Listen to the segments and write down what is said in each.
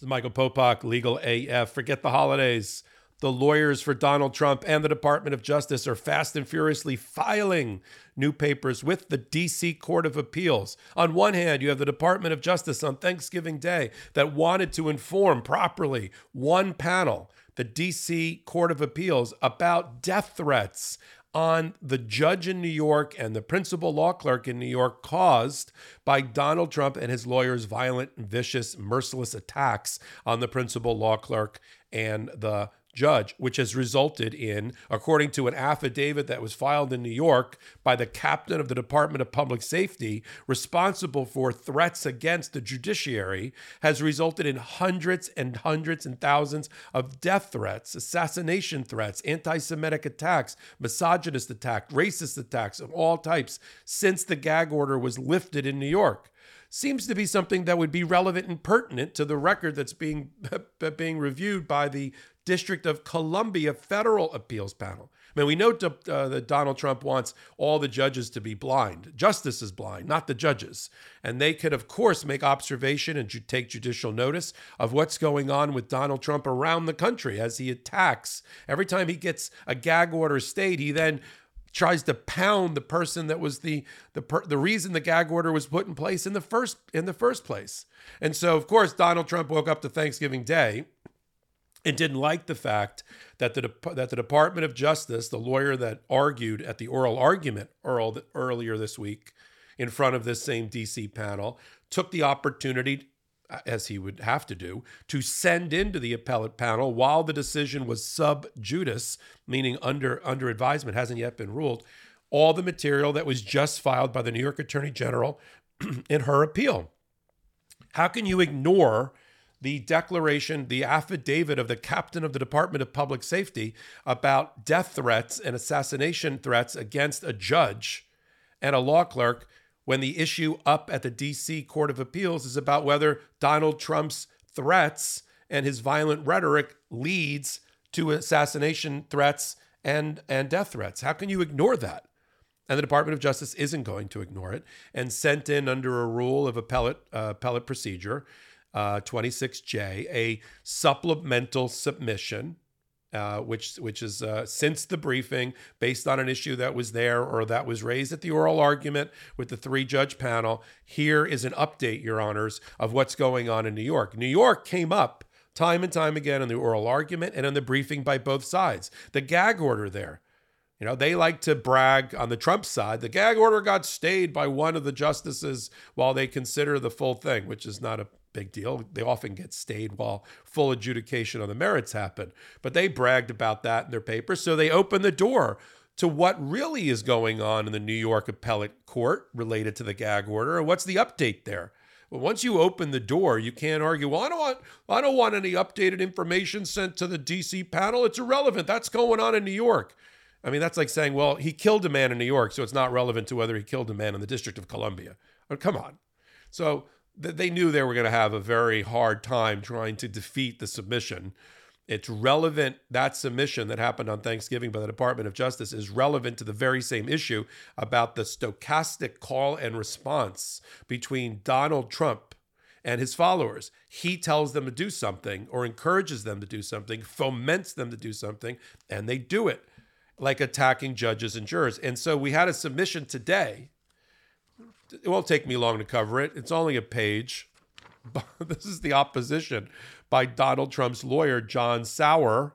This is Michael Popok, Legal AF. Forget the holidays. The lawyers for Donald Trump and the Department of Justice are fast and furiously filing new papers with the DC Court of Appeals. On one hand, you have the Department of Justice on Thanksgiving Day that wanted to inform properly one panel, the DC Court of Appeals, about death threats on the judge in New York and the principal law clerk in New York caused by Donald Trump and his lawyers' violent, vicious, merciless attacks on the principal law clerk and the judge, which has resulted in, according to an affidavit that was filed in New York by the captain of the Department of Public Safety responsible for threats against the judiciary, has resulted in hundreds and hundreds and thousands of death threats, assassination threats, anti Semitic attacks, misogynist attacks, racist attacks of all types since the gag order was lifted in New York. Seems to be something that would be relevant and pertinent to the record that's being being reviewed by the District of Columbia Federal Appeals Panel. I mean, we know uh, that Donald Trump wants all the judges to be blind. Justice is blind, not the judges. And they could, of course, make observation and ju- take judicial notice of what's going on with Donald Trump around the country as he attacks. Every time he gets a gag order stayed, he then tries to pound the person that was the the per, the reason the gag order was put in place in the first in the first place. And so, of course, Donald Trump woke up to Thanksgiving Day and didn't like the fact that the that the Department of Justice, the lawyer that argued at the oral argument earlier this week in front of this same DC panel, took the opportunity as he would have to do, to send into the appellate panel while the decision was sub judice, meaning under under advisement, hasn't yet been ruled, all the material that was just filed by the New York Attorney General in her appeal. How can you ignore the declaration, the affidavit of the captain of the Department of Public Safety about death threats and assassination threats against a judge and a law clerk when the issue up at the DC Court of Appeals is about whether Donald Trump's threats and his violent rhetoric leads to assassination threats and, and death threats. How can you ignore that? And the Department of Justice isn't going to ignore it and sent in under a rule of appellate, uh, appellate procedure uh, 26J, a supplemental submission, uh, which which is uh, since the briefing, based on an issue that was there or that was raised at the oral argument with the three judge panel. Here is an update, Your Honors, of what's going on in New York. New York came up time and time again in the oral argument and in the briefing by both sides. The gag order there. You know, they like to brag on the Trump side. The gag order got stayed by one of the justices while they consider the full thing, which is not a big deal. They often get stayed while full adjudication on the merits happen. But they bragged about that in their paper. So they opened the door to what really is going on in the New York appellate court related to the gag order and what's the update there. Well, once you open the door, you can't argue, well, I don't want I don't want any updated information sent to the DC panel. It's irrelevant. That's going on in New York. I mean, that's like saying, well, he killed a man in New York, so it's not relevant to whether he killed a man in the District of Columbia. Oh, come on. So they knew they were going to have a very hard time trying to defeat the submission. It's relevant, that submission that happened on Thanksgiving by the Department of Justice is relevant to the very same issue about the stochastic call and response between Donald Trump and his followers. He tells them to do something or encourages them to do something, foments them to do something, and they do it, like attacking judges and jurors. And so we had a submission today it won't take me long to cover it. It's only a page. this is the opposition by Donald Trump's lawyer, John Sauer.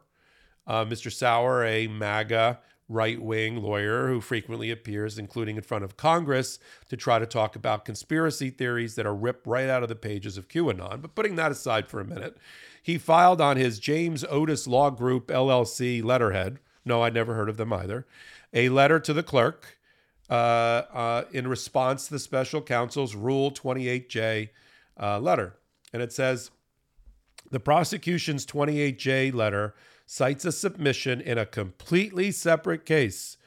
Uh, Mr. Sauer, a MAGA right wing lawyer who frequently appears, including in front of Congress, to try to talk about conspiracy theories that are ripped right out of the pages of QAnon. But putting that aside for a minute, he filed on his James Otis Law Group LLC letterhead. No, I'd never heard of them either. A letter to the clerk uh, uh, in response to the special counsel's Rule 28J uh, letter. And it says the prosecution's 28J letter cites a submission in a completely separate case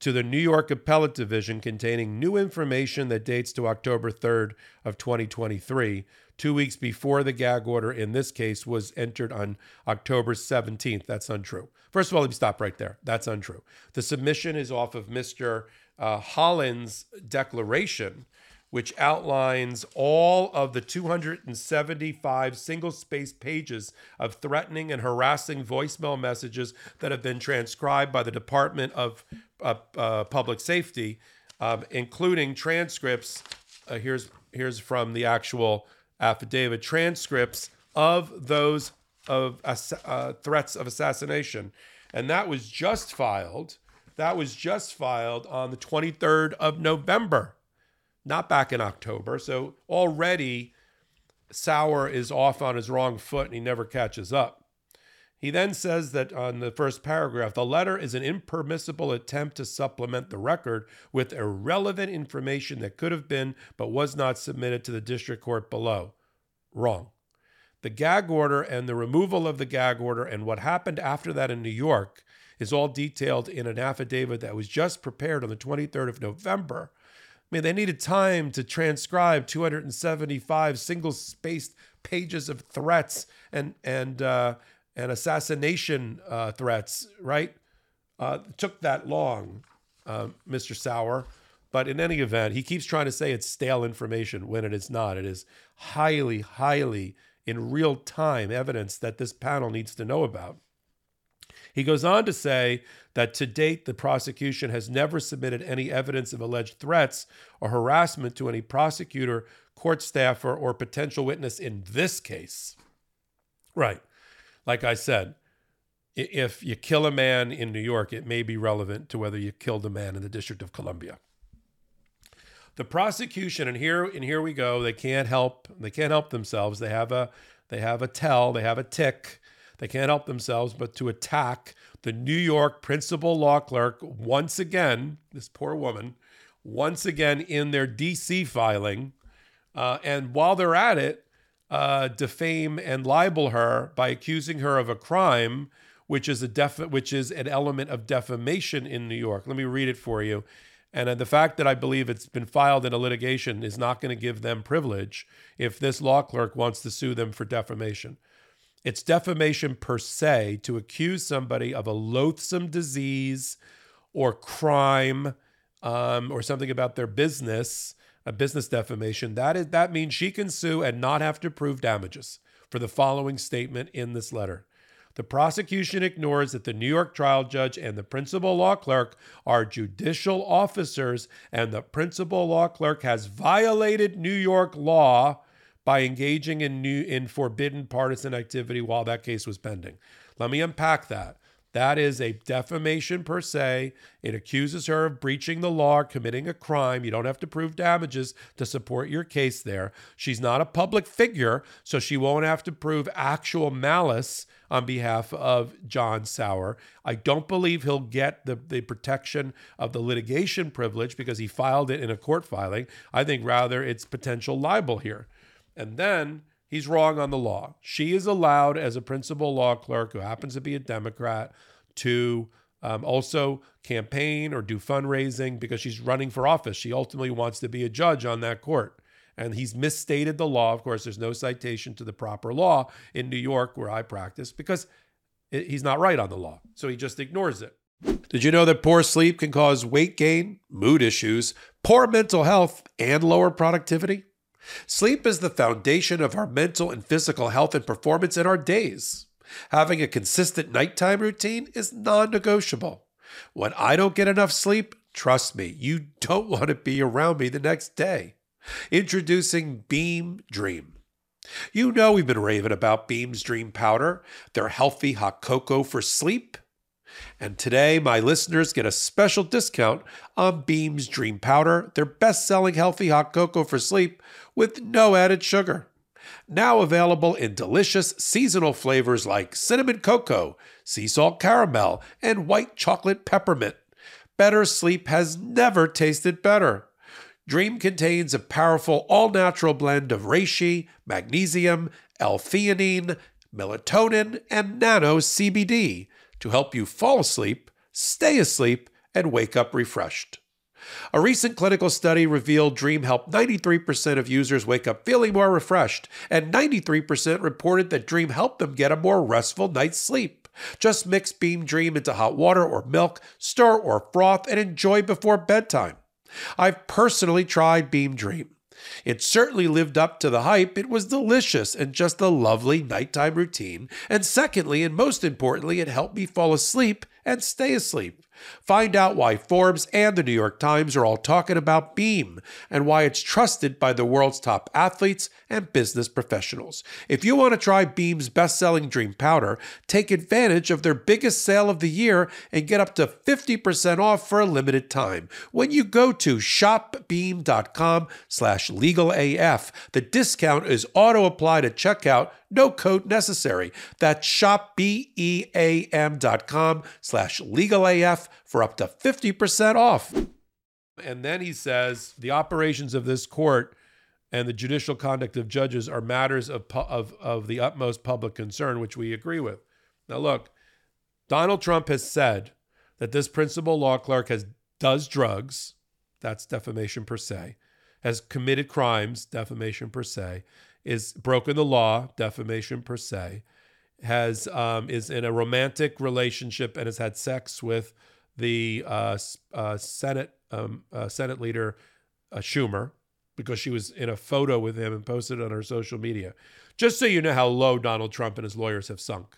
to the New York Appellate Division containing new information that dates to October 3rd of 2023, two weeks before the gag order in this case was entered on October 17th. That's untrue. First of all, let me stop right there. That's untrue. The submission is off of Mr uh, Holland's declaration, which outlines all of the 275 single spaced pages of threatening and harassing voicemail messages that have been transcribed by the Department of uh, uh, Public Safety, um, including transcripts. Uh, here's here's from the actual affidavit transcripts of those of uh, threats of assassination, and that was just filed. That was just filed on the 23rd of November not back in October. So already Sauer is off on his wrong foot and he never catches up. He then says that on the first paragraph, the letter is an impermissible attempt to supplement the record with irrelevant information that could have been but was not submitted to the district court below. Wrong. The gag order and the removal of the gag order and what happened after that in New York is all detailed in an affidavit that was just prepared on the 23rd of November I mean, they needed time to transcribe 275 single spaced pages of threats and and uh, and assassination uh, threats, right? Uh, took that long, Mr. Sauer. But in any event, he keeps trying to say it's stale information when it is not. It is highly, highly in real time evidence that this panel needs to know about. He goes on to say that to date, the prosecution has never submitted any evidence of alleged threats or harassment to any prosecutor, court staffer, or potential witness in this case. Right. Like I said, if you kill a man in New York, it may be relevant to whether you killed a man in the District of Columbia. The prosecution, and here and here we go, they can't help they can't help themselves. They have a they have a tell, they have a tic they can't help themselves but to attack the New York principal law clerk once again, this poor woman, once again in their DC filing. Uh, and while they're at it, uh, defame and libel her by accusing her of a crime, which is a def- which is an element of defamation in New York. Let me read it for you. And uh, the fact that I believe it's been filed in a litigation is not going to give them privilege if this law clerk wants to sue them for defamation. It's defamation per se to accuse somebody of a loathsome disease or crime um, or something about their business, a business defamation. That is that means she can sue and not have to prove damages for the following statement in this letter. The prosecution ignores that the New York trial judge and the principal law clerk are judicial officers, and the principal law clerk has violated New York law by engaging in new in forbidden partisan activity while that case was pending. Let me unpack that. That is a defamation per se. It accuses her of breaching the law, committing a crime. You don't have to prove damages to support your case there. She's not a public figure, so she won't have to prove actual malice on behalf of John Sauer. I don't believe he'll get the, the protection of the litigation privilege because he filed it in a court filing. I think rather it's potential libel here. And then he's wrong on the law. She is allowed, as a principal law clerk who happens to be a Democrat, to um, also campaign or do fundraising because she's running for office. She ultimately wants to be a judge on that court. And he's misstated the law. Of course, there's no citation to the proper law in New York where I practice because he's not right on the law. So he just ignores it. Did you know that poor sleep can cause weight gain, mood issues, poor mental health, and lower productivity? Sleep is the foundation of our mental and physical health and performance in our days. Having a consistent nighttime routine is non negotiable. When I don't get enough sleep, trust me, you don't want to be around me the next day. Introducing Beam Dream. You know we've been raving about Beam's Dream Powder, their healthy hot cocoa for sleep. And today, my listeners get a special discount on Beam's Dream Powder, their best selling healthy hot cocoa for sleep with no added sugar. Now available in delicious seasonal flavors like cinnamon cocoa, sea salt caramel, and white chocolate peppermint. Better sleep has never tasted better. Dream contains a powerful all natural blend of reishi, magnesium, L theanine, melatonin, and nano CBD to help you fall asleep, stay asleep, and wake up refreshed. A recent clinical study revealed Dream helped 93% of users wake up feeling more refreshed, and 93% reported that Dream helped them get a more restful night's sleep. Just mix Beam Dream into hot water or milk, stir or froth, and enjoy before bedtime. I've personally tried Beam Dream. It certainly lived up to the hype. It was delicious and just a lovely nighttime routine. And secondly, and most importantly, it helped me fall asleep and stay asleep. Find out why Forbes and the New York Times are all talking about Beam and why it's trusted by the world's top athletes and business professionals. If you want to try Beam's best selling dream powder, take advantage of their biggest sale of the year and get up to 50% off for a limited time. When you go to shopbeam.com slash legalaf, the discount is auto applied at checkout no code necessary. That's shopbeam.com slash legalaf for up to 50% off. And then he says the operations of this court and the judicial conduct of judges are matters of, of, of the utmost public concern, which we agree with. Now, look, Donald Trump has said that this principal law clerk has does drugs, that's defamation per se, has committed crimes, defamation per se, is broken the law, defamation per se, has um, is in a romantic relationship and has had sex with the uh, uh, Senate um, uh, Senate leader uh, Schumer because she was in a photo with him and posted it on her social media. Just so you know how low Donald Trump and his lawyers have sunk.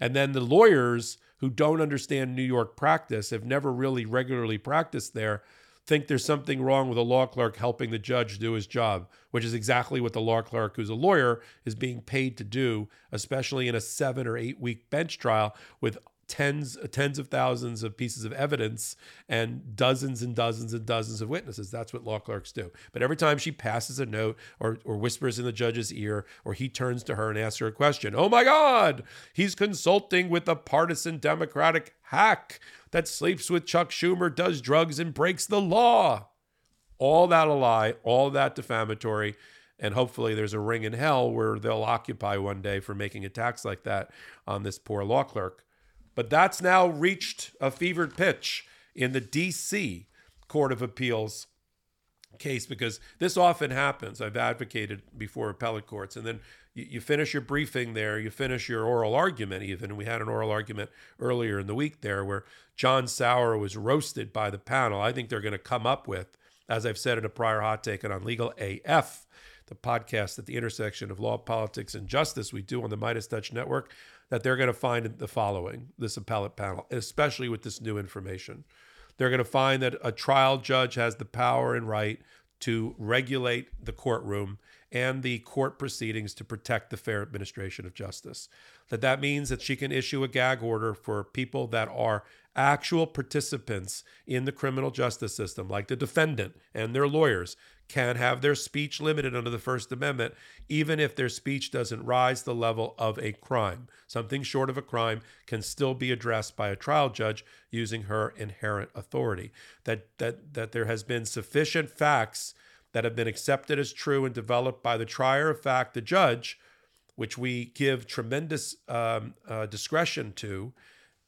And then the lawyers who don't understand New York practice have never really regularly practiced there think there's something wrong with a law clerk helping the judge do his job, which is exactly what the law clerk who's a lawyer is being paid to do, especially in a seven or eight week bench trial with tens uh, tens of thousands of pieces of evidence and dozens and dozens and dozens of witnesses that's what law clerks do but every time she passes a note or or whispers in the judge's ear or he turns to her and asks her a question oh my god he's consulting with a partisan democratic hack that sleeps with Chuck Schumer, does drugs, and breaks the law. All that a lie, all that defamatory. And hopefully there's a ring in hell where they'll occupy one day for making attacks like that on this poor law clerk. But that's now reached a fevered pitch in the DC Court of Appeals case because this often happens. I've advocated before appellate courts, and then you, you finish your briefing there, you finish your oral argument, even. We had an oral argument earlier in the week there where John Sauer was roasted by the panel. I think they're going to come up with, as I've said in a prior hot take on Legal AF, the podcast at the intersection of law, politics, and justice we do on the MeidasTouch Network, that they're going to find the following this appellate panel, especially with this new information. They're going to find that a trial judge has the power and right to regulate the courtroom and the court proceedings to protect the fair administration of justice. That that means that she can issue a gag order for people that are actual participants in the criminal justice system, like the defendant and their lawyers, can have their speech limited under the First Amendment, even if their speech doesn't rise the level of a crime. Something short of a crime can still be addressed by a trial judge using her inherent authority. That that that there has been sufficient facts that have been accepted as true and developed by the trier of fact, the judge, which we give tremendous um, uh, discretion to,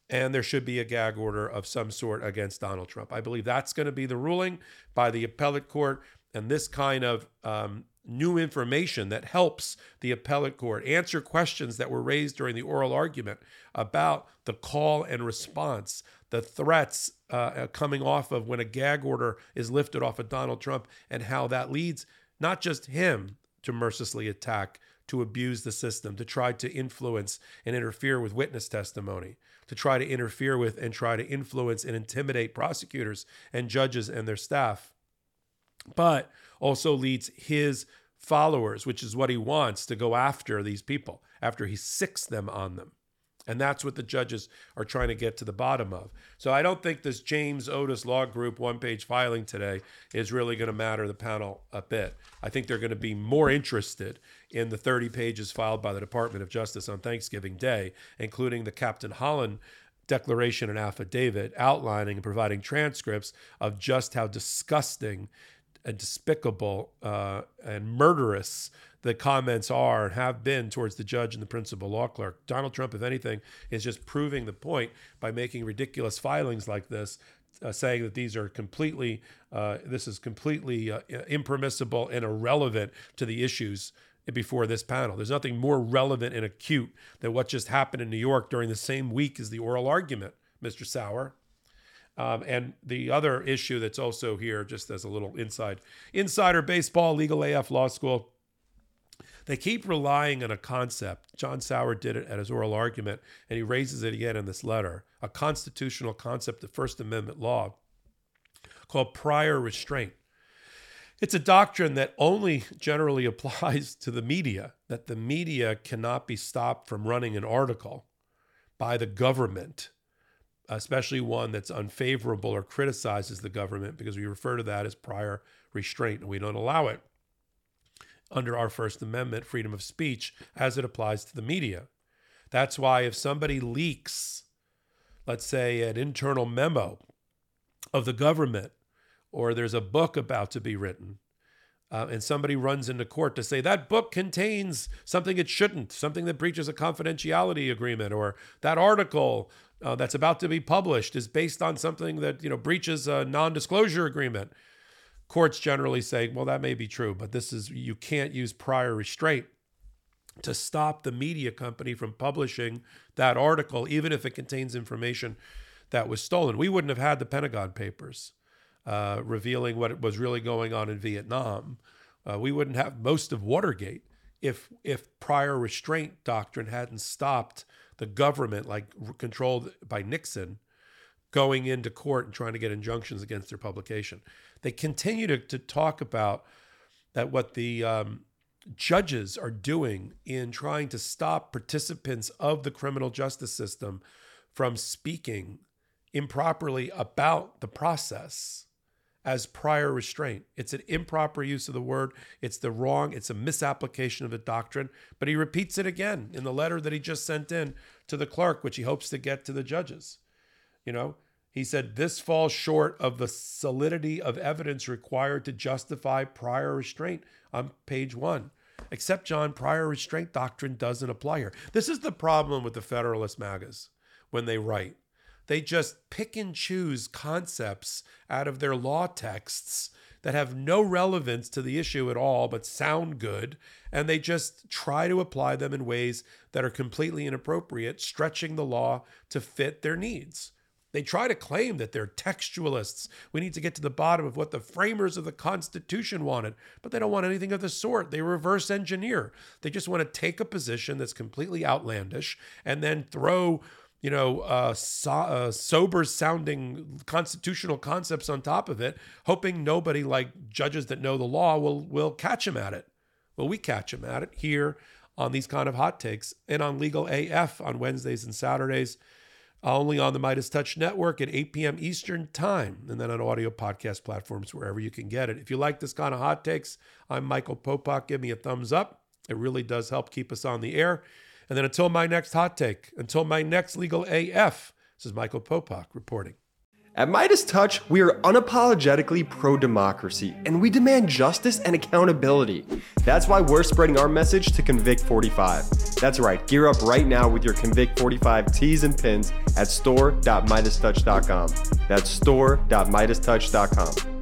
and there should be a gag order of some sort against Donald Trump. I believe that's going to be the ruling by the appellate court, and this kind of um, new information that helps the appellate court answer questions that were raised during the oral argument about the call and response, the threats uh, uh, coming off of when a gag order is lifted off of Donald Trump, and how that leads not just him to mercilessly attack, to abuse the system, to try to influence and interfere with witness testimony, to try to interfere with and try to influence and intimidate prosecutors and judges and their staff, but also leads his followers, which is what he wants, to go after these people after he sicks them on them. And that's what the judges are trying to get to the bottom of. So I don't think this James Otis Law Group one page filing today is really going to matter the panel a bit. I think they're going to be more interested in the 30 pages filed by the Department of Justice on Thanksgiving Day, including the Captain Holland declaration and affidavit outlining and providing transcripts of just how disgusting and despicable uh, and murderous the comments are and have been towards the judge and the principal law clerk. Donald Trump, if anything, is just proving the point by making ridiculous filings like this, uh, saying that these are completely, uh, this is completely uh, impermissible and irrelevant to the issues before this panel. There's nothing more relevant and acute than what just happened in New York during the same week as the oral argument, Mr. Sauer. Um, and the other issue that's also here, just as a little inside insider baseball, legal AF law school, they keep relying on a concept. John Sauer did it at his oral argument, and he raises it again in this letter a constitutional concept of First Amendment law called prior restraint. It's a doctrine that only generally applies to the media, that the media cannot be stopped from running an article by the government, especially one that's unfavorable or criticizes the government, because we refer to that as prior restraint and we don't allow it under our First Amendment freedom of speech as it applies to the media. That's why if somebody leaks, let's say, an internal memo of the government, or there's a book about to be written, uh, and somebody runs into court to say that book contains something it shouldn't, something that breaches a confidentiality agreement, or that article uh, that's about to be published is based on something that you know breaches a non-disclosure agreement courts generally say, well, that may be true, but this is, you can't use prior restraint to stop the media company from publishing that article, even if it contains information that was stolen. We wouldn't have had the Pentagon Papers uh, revealing what was really going on in Vietnam. Uh, we wouldn't have most of Watergate if if prior restraint doctrine hadn't stopped the government, like controlled by Nixon, going into court and trying to get injunctions against their publication. They continue to, to talk about that what the um, judges are doing in trying to stop participants of the criminal justice system from speaking improperly about the process as prior restraint. It's an improper use of the word. It's the wrong, it's a misapplication of the doctrine. But he repeats it again in the letter that he just sent in to the clerk, which he hopes to get to the judges. You know, he said this falls short of the solidity of evidence required to justify prior restraint on page one. Except, John, prior restraint doctrine doesn't apply here. This is the problem with the Federalist MAGAs when they write. They just pick and choose concepts out of their law texts that have no relevance to the issue at all, but sound good. And they just try to apply them in ways that are completely inappropriate, stretching the law to fit their needs. They try to claim that they're textualists. We need to get to the bottom of what the framers of the Constitution wanted, but they don't want anything of the sort. They reverse engineer. They just want to take a position that's completely outlandish and then throw, you know, uh, so, uh, sober sounding constitutional concepts on top of it, hoping nobody like judges that know the law will will catch them at it. Well, we catch them at it here on these kind of hot takes and on Legal AF on Wednesdays and Saturdays only on the MeidasTouch Network at 8 p.m. Eastern Time, and then on audio podcast platforms wherever you can get it. If you like this kind of hot takes, I'm Michael Popok. Give me a thumbs up. It really does help keep us on the air. And then until my next hot take, until my next legal AF, this is Michael Popok reporting. At MeidasTouch, we are unapologetically pro democracy and we demand justice and accountability. That's why we're spreading our message to Convict 45. That's right, gear up right now with your Convict 45 tees and pins at store.meidastouch.com. That's store.meidastouch.com.